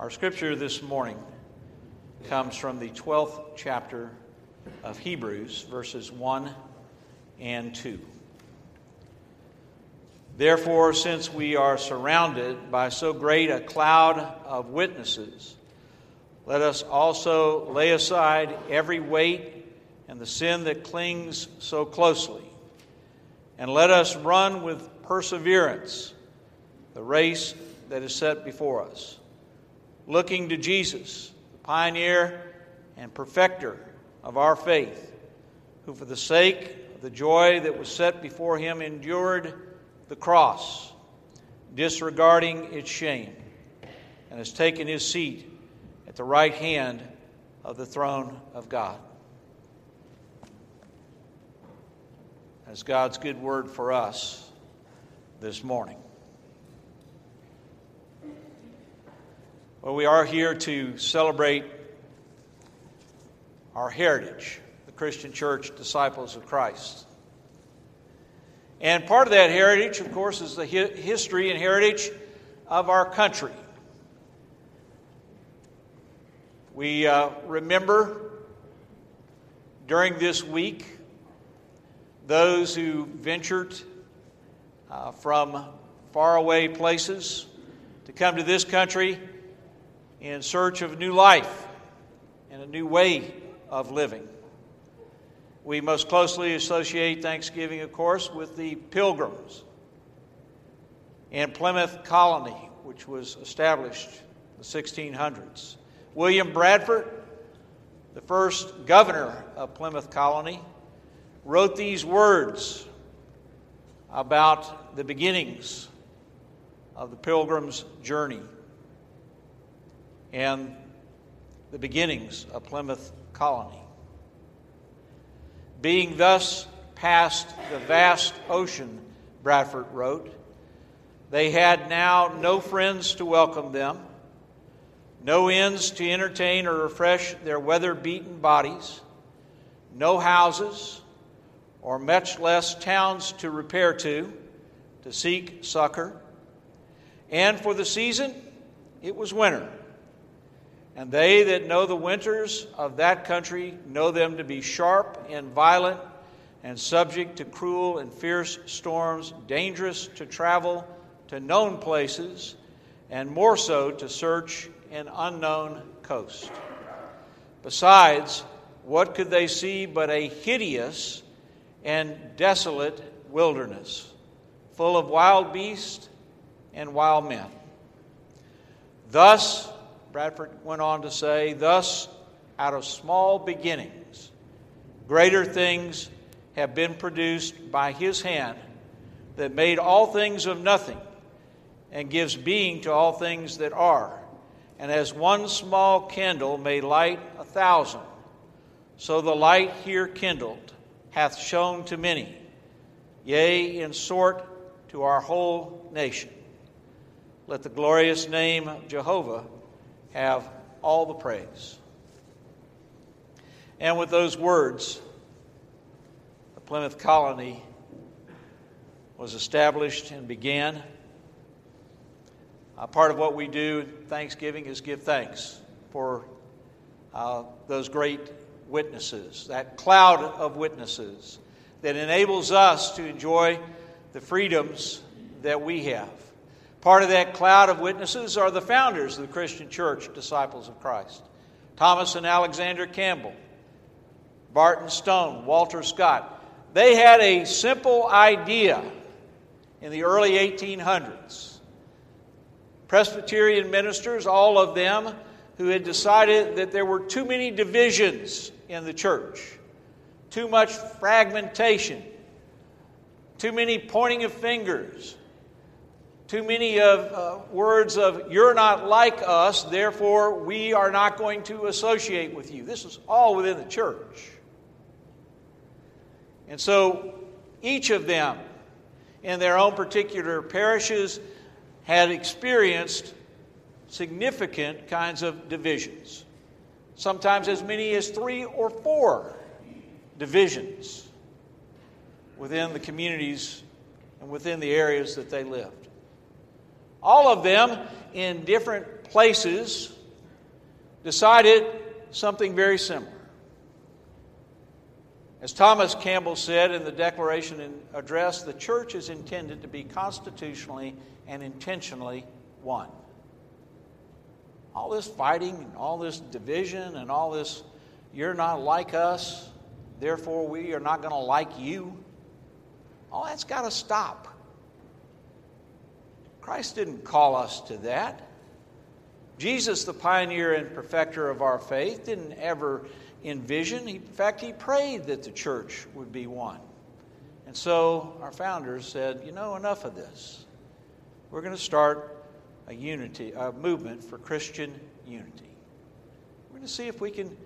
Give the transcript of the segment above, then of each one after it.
Our scripture this morning comes from the 12th chapter of Hebrews, verses 1 and 2. Therefore, since we are surrounded by so great a cloud of witnesses, let us also lay aside every weight and the sin that clings so closely, and let us run with perseverance the race that is set before us, looking to Jesus, the pioneer and perfecter of our faith, who for the sake of the joy that was set before him endured the cross, disregarding its shame, and has taken his seat at the right hand of the throne of God. As God's good word for us this morning. Well, we are here to celebrate our heritage, the Christian church, disciples of Christ. And part of that heritage, of course, is the hi- history and heritage of our country. We uh, remember during this week those who ventured uh, from faraway places to come to this country in search of new life and a new way of living. We most closely associate Thanksgiving, of course, with the Pilgrims in Plymouth Colony, which was established in the 1600s. William Bradford, the first governor of Plymouth Colony, wrote these words about the beginnings of the Pilgrim's journey and the beginnings of Plymouth Colony. Being thus past the vast ocean, Bradford wrote, they had now no friends to welcome them, no inns to entertain or refresh their weather beaten bodies, no houses, or much less towns to repair to, to seek succor. And for the season, it was winter. And they that know the winters of that country know them to be sharp and violent and subject to cruel and fierce storms, dangerous to travel to known places, and more so to search an unknown coast. Besides, what could they see but a hideous and desolate wilderness, full of wild beasts and wild men? Thus, Bradford went on to say, Thus, out of small beginnings, greater things have been produced by his hand that made all things of nothing and gives being to all things that are. And as one small candle may light a thousand, so the light here kindled hath shone to many, yea, in sort to our whole nation. Let the glorious name of Jehovah have all the praise. And with those words, the Plymouth colony was established and began. Uh, part of what we do Thanksgiving is give thanks for uh, those great witnesses, that cloud of witnesses that enables us to enjoy the freedoms that we have. Part of that cloud of witnesses are the founders of the Christian church, disciples of Christ Thomas and Alexander Campbell, Barton Stone, Walter Scott. They had a simple idea in the early 1800s. Presbyterian ministers, all of them, who had decided that there were too many divisions in the church, too much fragmentation, too many pointing of fingers, too many of uh, words of you're not like us therefore we are not going to associate with you. This is all within the church. And so each of them in their own particular parishes had experienced significant kinds of divisions. Sometimes as many as three or four divisions within the communities and within the areas that they lived all of them in different places decided something very similar. As Thomas Campbell said in the Declaration and Address, the church is intended to be constitutionally and intentionally one. All this fighting and all this division and all this, you're not like us, therefore we are not going to like you, all that's got to stop. Christ didn't call us to that. Jesus, the pioneer and perfecter of our faith, didn't ever envision. In fact, he prayed that the church would be one. And so our founders said, you know, enough of this. We're going to start a unity, a movement for Christian unity. We're going to see if we can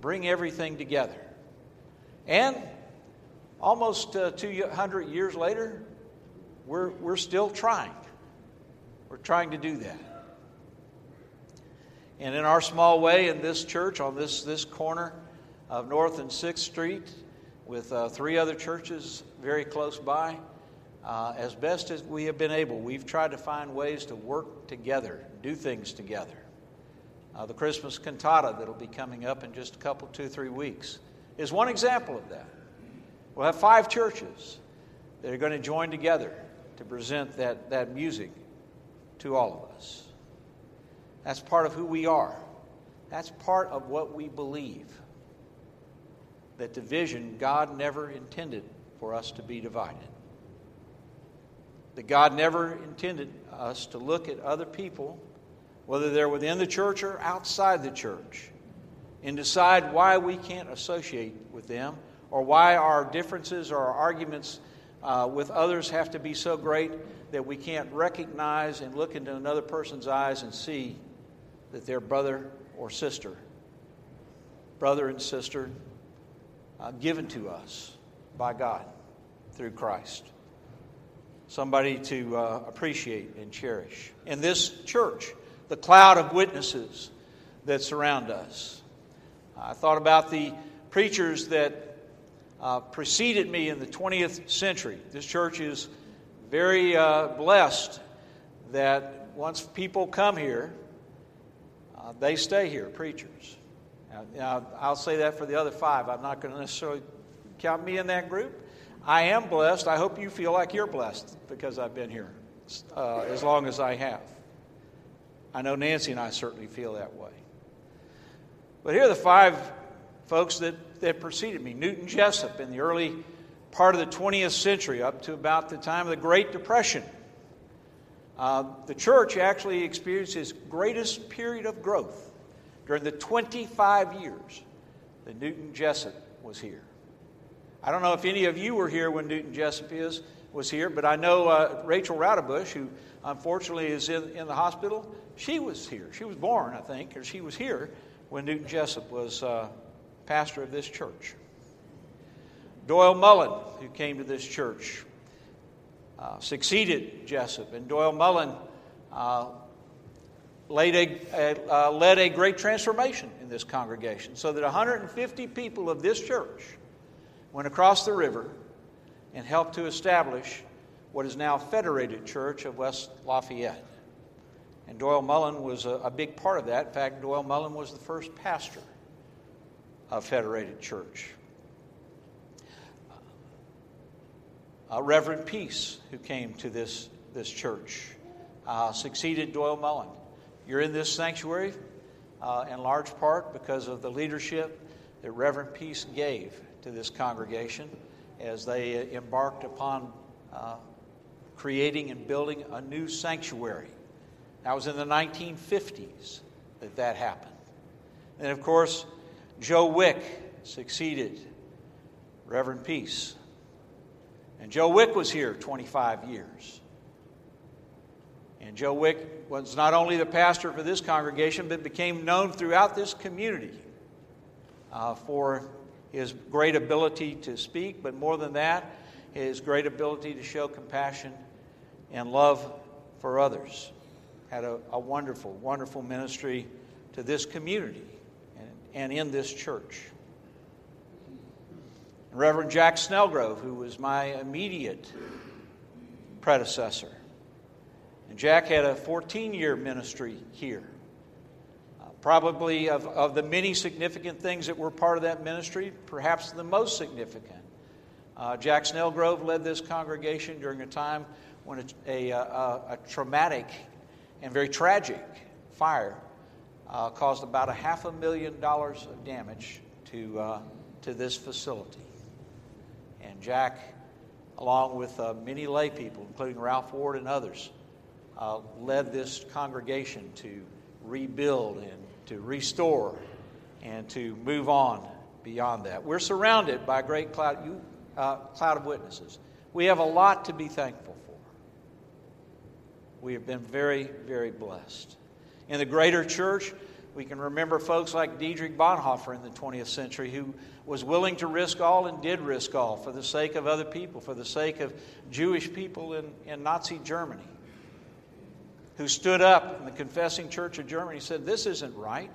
bring everything together. And almost uh, 200 years later, we're, we're still trying. We're trying to do that. And in our small way, in this church, on this, this corner of North and 6th Street, with uh, three other churches very close by, uh, as best as we have been able, we've tried to find ways to work together, do things together. Uh, the Christmas cantata that'll be coming up in just a couple, two, three weeks is one example of that. We'll have five churches that are going to join together to present that, that music to all of us. That's part of who we are. That's part of what we believe. That division, God never intended for us to be divided. That God never intended us to look at other people, whether they're within the church or outside the church, and decide why we can't associate with them or why our differences or our arguments uh, with others have to be so great that we can't recognize and look into another person's eyes and see that they're brother or sister, brother and sister uh, given to us by God through Christ. Somebody to uh, appreciate and cherish. In this church, the cloud of witnesses that surround us. I thought about the preachers that uh, preceded me in the 20th century. This church is very uh, blessed that once people come here, uh, they stay here, preachers. Now, I'll say that for the other five. I'm not going to necessarily count me in that group. I am blessed. I hope you feel like you're blessed because I've been here uh, as long as I have. I know Nancy and I certainly feel that way. But here are the five folks that, that preceded me Newton Jessup in the early part of the 20th century, up to about the time of the Great Depression. Uh, the church actually experienced its greatest period of growth during the 25 years that Newton Jessup was here. I don't know if any of you were here when Newton Jessup is, was here, but I know uh, Rachel Raudebush, who unfortunately is in, in the hospital, she was here. She was born, I think, or she was here when Newton Jessup was uh, pastor of this church. Doyle Mullen, who came to this church, uh, succeeded Jessup, and Doyle Mullen uh, a, uh, led a great transformation in this congregation so that 150 people of this church went across the river and helped to establish what is now Federated Church of West Lafayette. And Doyle Mullen was a, a big part of that. In fact, Doyle Mullen was the first pastor of Federated Church. uh, Reverend Peace, who came to this, this church, uh, succeeded Doyle Mullen. You're in this sanctuary uh, in large part because of the leadership that Reverend Peace gave to this congregation as they embarked upon uh, creating and building a new sanctuary. That was in the 1950s that that happened. And of course, Joe Wick succeeded Reverend Peace and Joe Wick was here 25 years. And Joe Wick was not only the pastor for this congregation, but became known throughout this community uh, for his great ability to speak, but more than that, his great ability to show compassion and love for others. Had a, a wonderful, wonderful ministry to this community and, in this church. Reverend Jack Snellgrove, who was my immediate predecessor. And Jack had a 14 year ministry here Probably of, of the many significant things that were part of that ministry, perhaps the most significant. Uh, Jack Snellgrove led this congregation during a time when a, a, a, a traumatic and very tragic fire uh, caused about a half a million dollars of damage to, uh, to this facility. And Jack, along with uh, many lay people, including Ralph Ward and others, uh, led this congregation to rebuild and to restore and to move on beyond that. We're surrounded by a great cloud, you, uh, cloud of witnesses. We have a lot to be thankful for. We have been very, very blessed. In the greater church, we can remember folks like Dietrich Bonhoeffer in the 20th century who was willing to risk all and did risk all for the sake of other people, for the sake of Jewish people in, in Nazi Germany who stood up in the Confessing Church of Germany and said, This isn't right.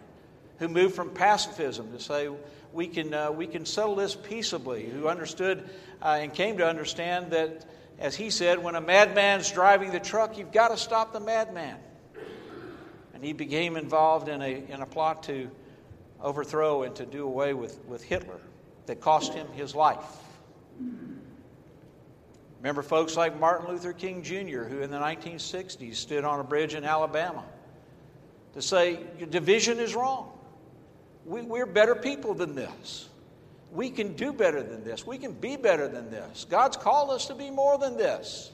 Who moved from pacifism to say, We can, uh, we can settle this peaceably. Who understood uh, and came to understand that, as he said, when a madman's driving the truck, you've got to stop the madman. He became involved in a, in a plot to overthrow and to do away with, with Hitler that cost him his life. Remember folks like Martin Luther King Jr., who in the 1960s stood on a bridge in Alabama to say, division is wrong. We, we're better people than this. We can do better than this. We can be better than this. God's called us to be more than this.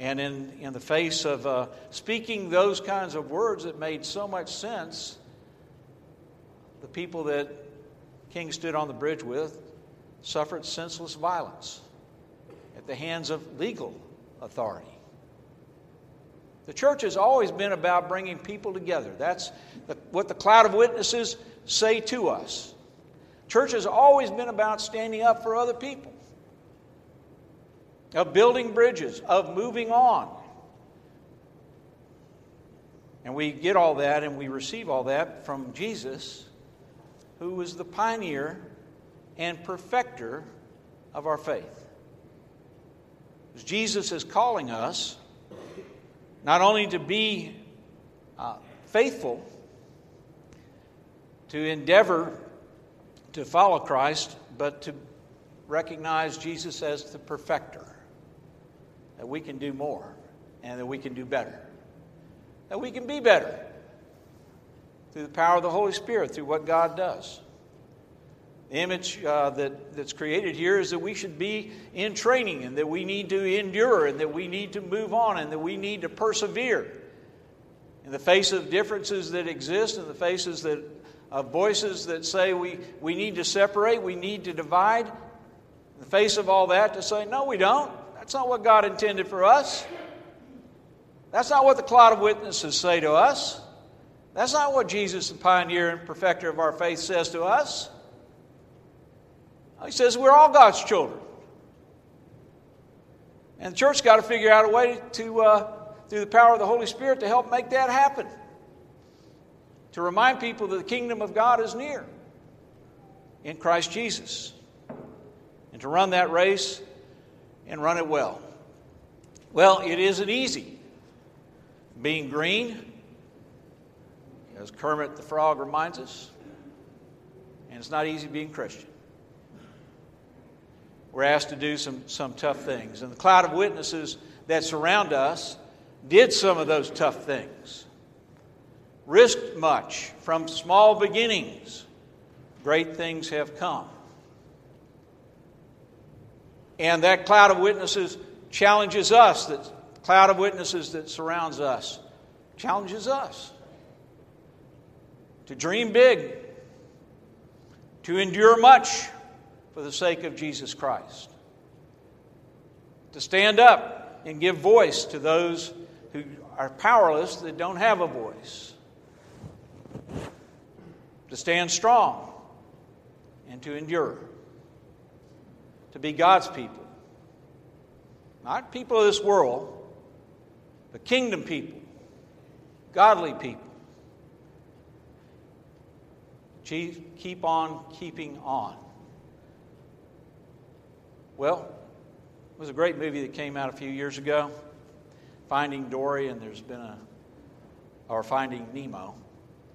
And in, in the face of uh, speaking those kinds of words that made so much sense, the people that King stood on the bridge with suffered senseless violence at the hands of legal authority. The church has always been about bringing people together. That's the, what the cloud of witnesses say to us. Church has always been about standing up for other people, of building bridges, of moving on. And we get all that and we receive all that from Jesus, who was the pioneer and perfecter of our faith. Jesus is calling us not only to be uh, faithful, to endeavor to follow Christ, but to recognize Jesus as the perfecter, that we can do more and that we can do better, that we can be better through the power of the Holy Spirit, through what God does. The image uh, that, that's created here is that we should be in training and that we need to endure and that we need to move on and that we need to persevere. In the face of differences that exist, in the faces that, of voices that say we, we need to separate, we need to divide, in the face of all that, to say, no, we don't. That's not what God intended for us. That's not what the cloud of witnesses say to us. That's not what Jesus, the pioneer and perfecter of our faith, says to us. He says we're all God's children. And the church's got to figure out a way to, uh, through the power of the Holy Spirit, to help make that happen. To remind people that the kingdom of God is near in Christ Jesus. And to run that race and run it well. Well, it isn't easy being green, as Kermit the Frog reminds us, and it's not easy being Christian we're asked to do some, some tough things. And the cloud of witnesses that surround us did some of those tough things, risked much from small beginnings. Great things have come. And that cloud of witnesses challenges us, that cloud of witnesses that surrounds us challenges us to dream big, to endure much for the sake of Jesus Christ. To stand up and give voice to those who are powerless that don't have a voice. To stand strong and to endure. To be God's people. Not people of this world, but kingdom people, godly people. Keep on keeping on. Well, it was a great movie that came out a few years ago, Finding Dory, and there's been a or Finding Nemo.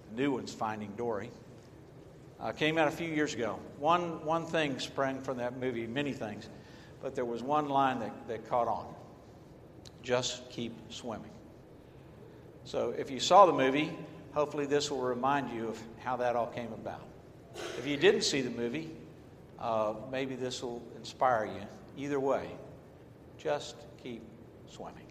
The new one's Finding Dory. Uh, came out a few years ago. One, one thing sprang from that movie, many things, but there was one line that, that caught on just keep swimming. So if you saw the movie, hopefully this will remind you of how that all came about. If you didn't see the movie, uh, maybe this will inspire you. Either way, just keep swimming.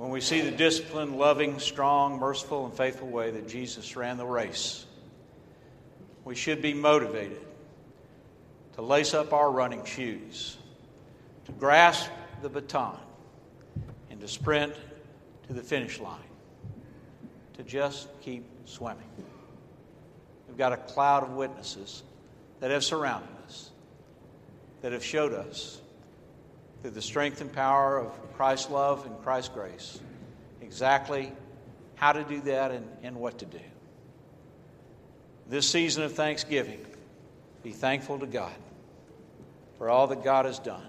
When we see the disciplined, loving, strong, merciful, and faithful way that Jesus ran the race, we should be motivated to lace up our running shoes, to grasp the baton, and to sprint to the finish line, to just keep swimming. We've got a cloud of witnesses that have surrounded us, that have showed us through the strength and power of Christ's love and Christ's grace exactly how to do that and, and what to do. This season of Thanksgiving, be thankful to God for all that God has done.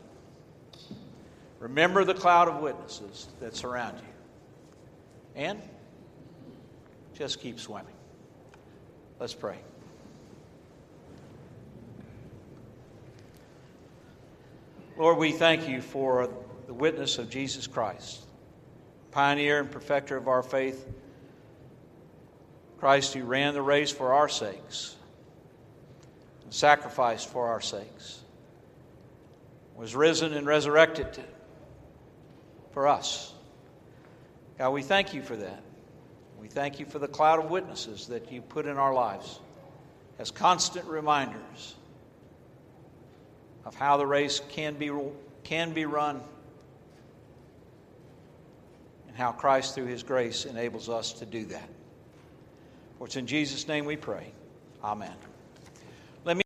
Remember the cloud of witnesses that surround you. And just keep swimming. Let's pray. Lord, we thank you for the witness of Jesus Christ, pioneer and perfecter of our faith. Christ who ran the race for our sakes, and sacrificed for our sakes, was risen and resurrected for us. God, we thank you for that. We thank you for the cloud of witnesses that you put in our lives as constant reminders of how the race can be, can be run and how Christ, through his grace, enables us to do that. For it's in Jesus' name we pray. Amen.